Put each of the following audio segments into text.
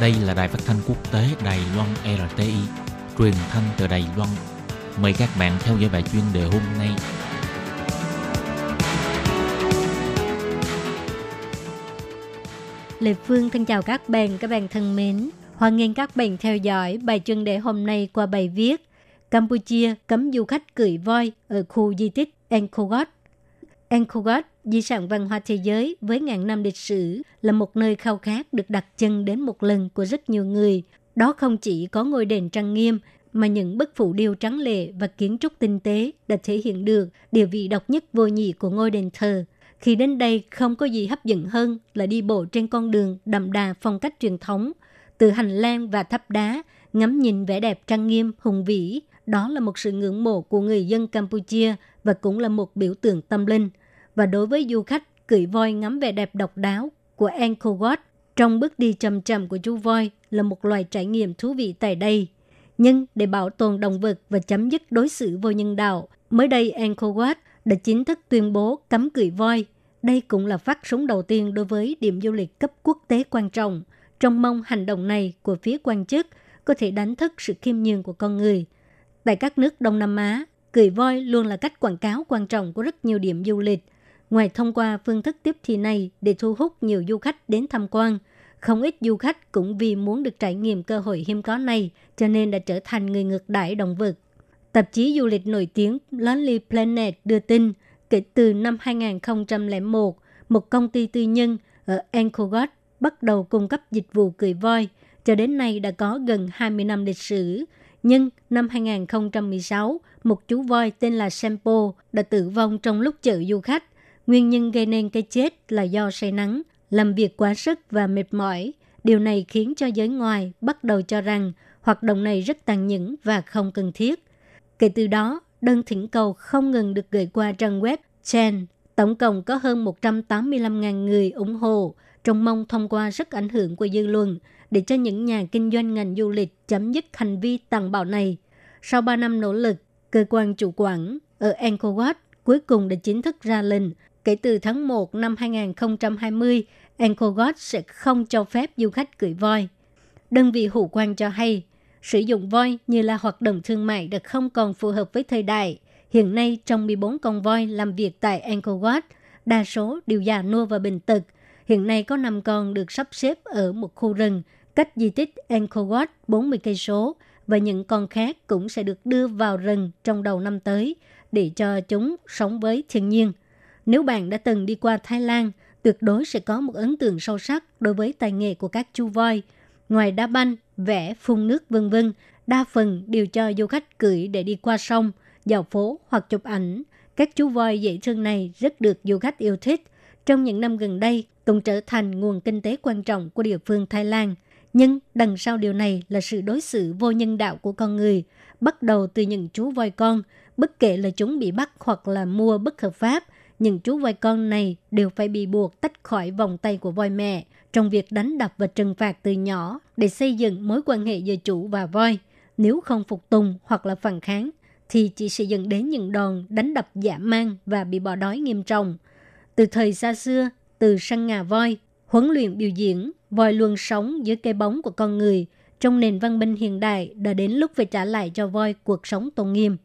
Đây là đài phát thanh quốc tế Đài Loan RTI, truyền thanh từ Đài Loan. Mời các bạn theo dõi bài chuyên đề hôm nay. Lê Phương thân chào các bạn, các bạn thân mến. Hoan nghênh các bạn theo dõi bài chuyên đề hôm nay qua bài viết Campuchia cấm du khách cưỡi voi ở khu di tích Angkor Wat. Angkor Wat, di sản văn hóa thế giới với ngàn năm lịch sử, là một nơi khao khát được đặt chân đến một lần của rất nhiều người. Đó không chỉ có ngôi đền trang nghiêm, mà những bức phủ điêu trắng lệ và kiến trúc tinh tế đã thể hiện được địa vị độc nhất vô nhị của ngôi đền thờ. Khi đến đây không có gì hấp dẫn hơn là đi bộ trên con đường đậm đà phong cách truyền thống, từ hành lang và tháp đá, ngắm nhìn vẻ đẹp trang nghiêm, hùng vĩ. Đó là một sự ngưỡng mộ của người dân Campuchia và cũng là một biểu tượng tâm linh. Và đối với du khách, cưỡi voi ngắm vẻ đẹp độc đáo của Angkor Wat trong bước đi chậm chậm của chú voi là một loài trải nghiệm thú vị tại đây. Nhưng để bảo tồn động vật và chấm dứt đối xử vô nhân đạo, mới đây Angkor Wat đã chính thức tuyên bố cấm cưỡi voi. Đây cũng là phát súng đầu tiên đối với điểm du lịch cấp quốc tế quan trọng. Trong mong hành động này của phía quan chức có thể đánh thức sự khiêm nhường của con người. Tại các nước Đông Nam Á, cười voi luôn là cách quảng cáo quan trọng của rất nhiều điểm du lịch. Ngoài thông qua phương thức tiếp thị này để thu hút nhiều du khách đến tham quan, không ít du khách cũng vì muốn được trải nghiệm cơ hội hiếm có này cho nên đã trở thành người ngược đãi động vật. Tạp chí du lịch nổi tiếng Lonely Planet đưa tin, kể từ năm 2001, một công ty tư nhân ở Angkor Wat bắt đầu cung cấp dịch vụ cưỡi voi, cho đến nay đã có gần 20 năm lịch sử. Nhưng năm 2016, một chú voi tên là Sempo đã tử vong trong lúc chở du khách. Nguyên nhân gây nên cái chết là do say nắng, làm việc quá sức và mệt mỏi. Điều này khiến cho giới ngoài bắt đầu cho rằng hoạt động này rất tàn nhẫn và không cần thiết. Kể từ đó, đơn thỉnh cầu không ngừng được gửi qua trang web Chen. Tổng cộng có hơn 185.000 người ủng hộ, trong mong thông qua sức ảnh hưởng của dư luận để cho những nhà kinh doanh ngành du lịch chấm dứt hành vi tàn bạo này. Sau 3 năm nỗ lực, cơ quan chủ quản ở Angkor Wat cuối cùng đã chính thức ra lệnh kể từ tháng 1 năm 2020, Angkor Wat sẽ không cho phép du khách cưỡi voi. Đơn vị hữu quan cho hay, sử dụng voi như là hoạt động thương mại đã không còn phù hợp với thời đại. Hiện nay, trong 14 con voi làm việc tại Angkor Wat, đa số đều già nua và bệnh tật. Hiện nay có 5 con được sắp xếp ở một khu rừng cách di tích Angkor Wat 40 cây số và những con khác cũng sẽ được đưa vào rừng trong đầu năm tới để cho chúng sống với thiên nhiên. Nếu bạn đã từng đi qua Thái Lan, tuyệt đối sẽ có một ấn tượng sâu sắc đối với tài nghệ của các chú voi. Ngoài đá banh, vẽ, phun nước vân vân, đa phần đều cho du khách cưỡi để đi qua sông, dạo phố hoặc chụp ảnh. Các chú voi dễ thương này rất được du khách yêu thích. Trong những năm gần đây, cũng trở thành nguồn kinh tế quan trọng của địa phương Thái Lan. Nhưng đằng sau điều này là sự đối xử vô nhân đạo của con người, bắt đầu từ những chú voi con, bất kể là chúng bị bắt hoặc là mua bất hợp pháp – những chú voi con này đều phải bị buộc tách khỏi vòng tay của voi mẹ trong việc đánh đập và trừng phạt từ nhỏ để xây dựng mối quan hệ giữa chủ và voi. Nếu không phục tùng hoặc là phản kháng, thì chỉ sẽ dẫn đến những đòn đánh đập dã man và bị bỏ đói nghiêm trọng. Từ thời xa xưa, từ săn ngà voi, huấn luyện biểu diễn, voi luôn sống dưới cây bóng của con người. Trong nền văn minh hiện đại đã đến lúc phải trả lại cho voi cuộc sống tôn nghiêm.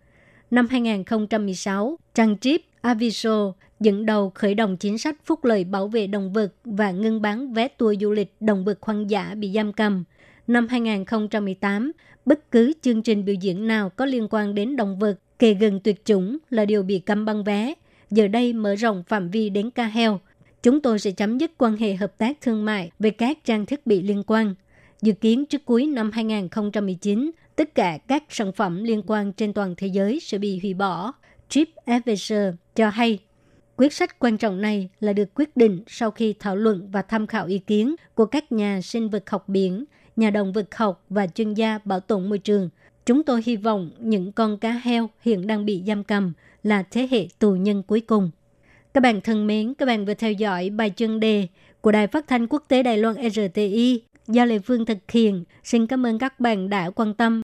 Năm 2016, trang Trip Aviso dẫn đầu khởi động chính sách phúc lợi bảo vệ động vật và ngưng bán vé tour du lịch động vật hoang dã bị giam cầm. Năm 2018, bất cứ chương trình biểu diễn nào có liên quan đến động vật kề gần tuyệt chủng là điều bị cấm băng vé. Giờ đây mở rộng phạm vi đến ca heo. Chúng tôi sẽ chấm dứt quan hệ hợp tác thương mại về các trang thiết bị liên quan. Dự kiến trước cuối năm 2019, tất cả các sản phẩm liên quan trên toàn thế giới sẽ bị hủy bỏ. Trip Advisor cho hay Quyết sách quan trọng này là được quyết định sau khi thảo luận và tham khảo ý kiến của các nhà sinh vật học biển, nhà động vật học và chuyên gia bảo tồn môi trường. Chúng tôi hy vọng những con cá heo hiện đang bị giam cầm là thế hệ tù nhân cuối cùng. Các bạn thân mến, các bạn vừa theo dõi bài chuyên đề của Đài Phát thanh Quốc tế Đài Loan RTI do Lê Phương thực hiện. Xin cảm ơn các bạn đã quan tâm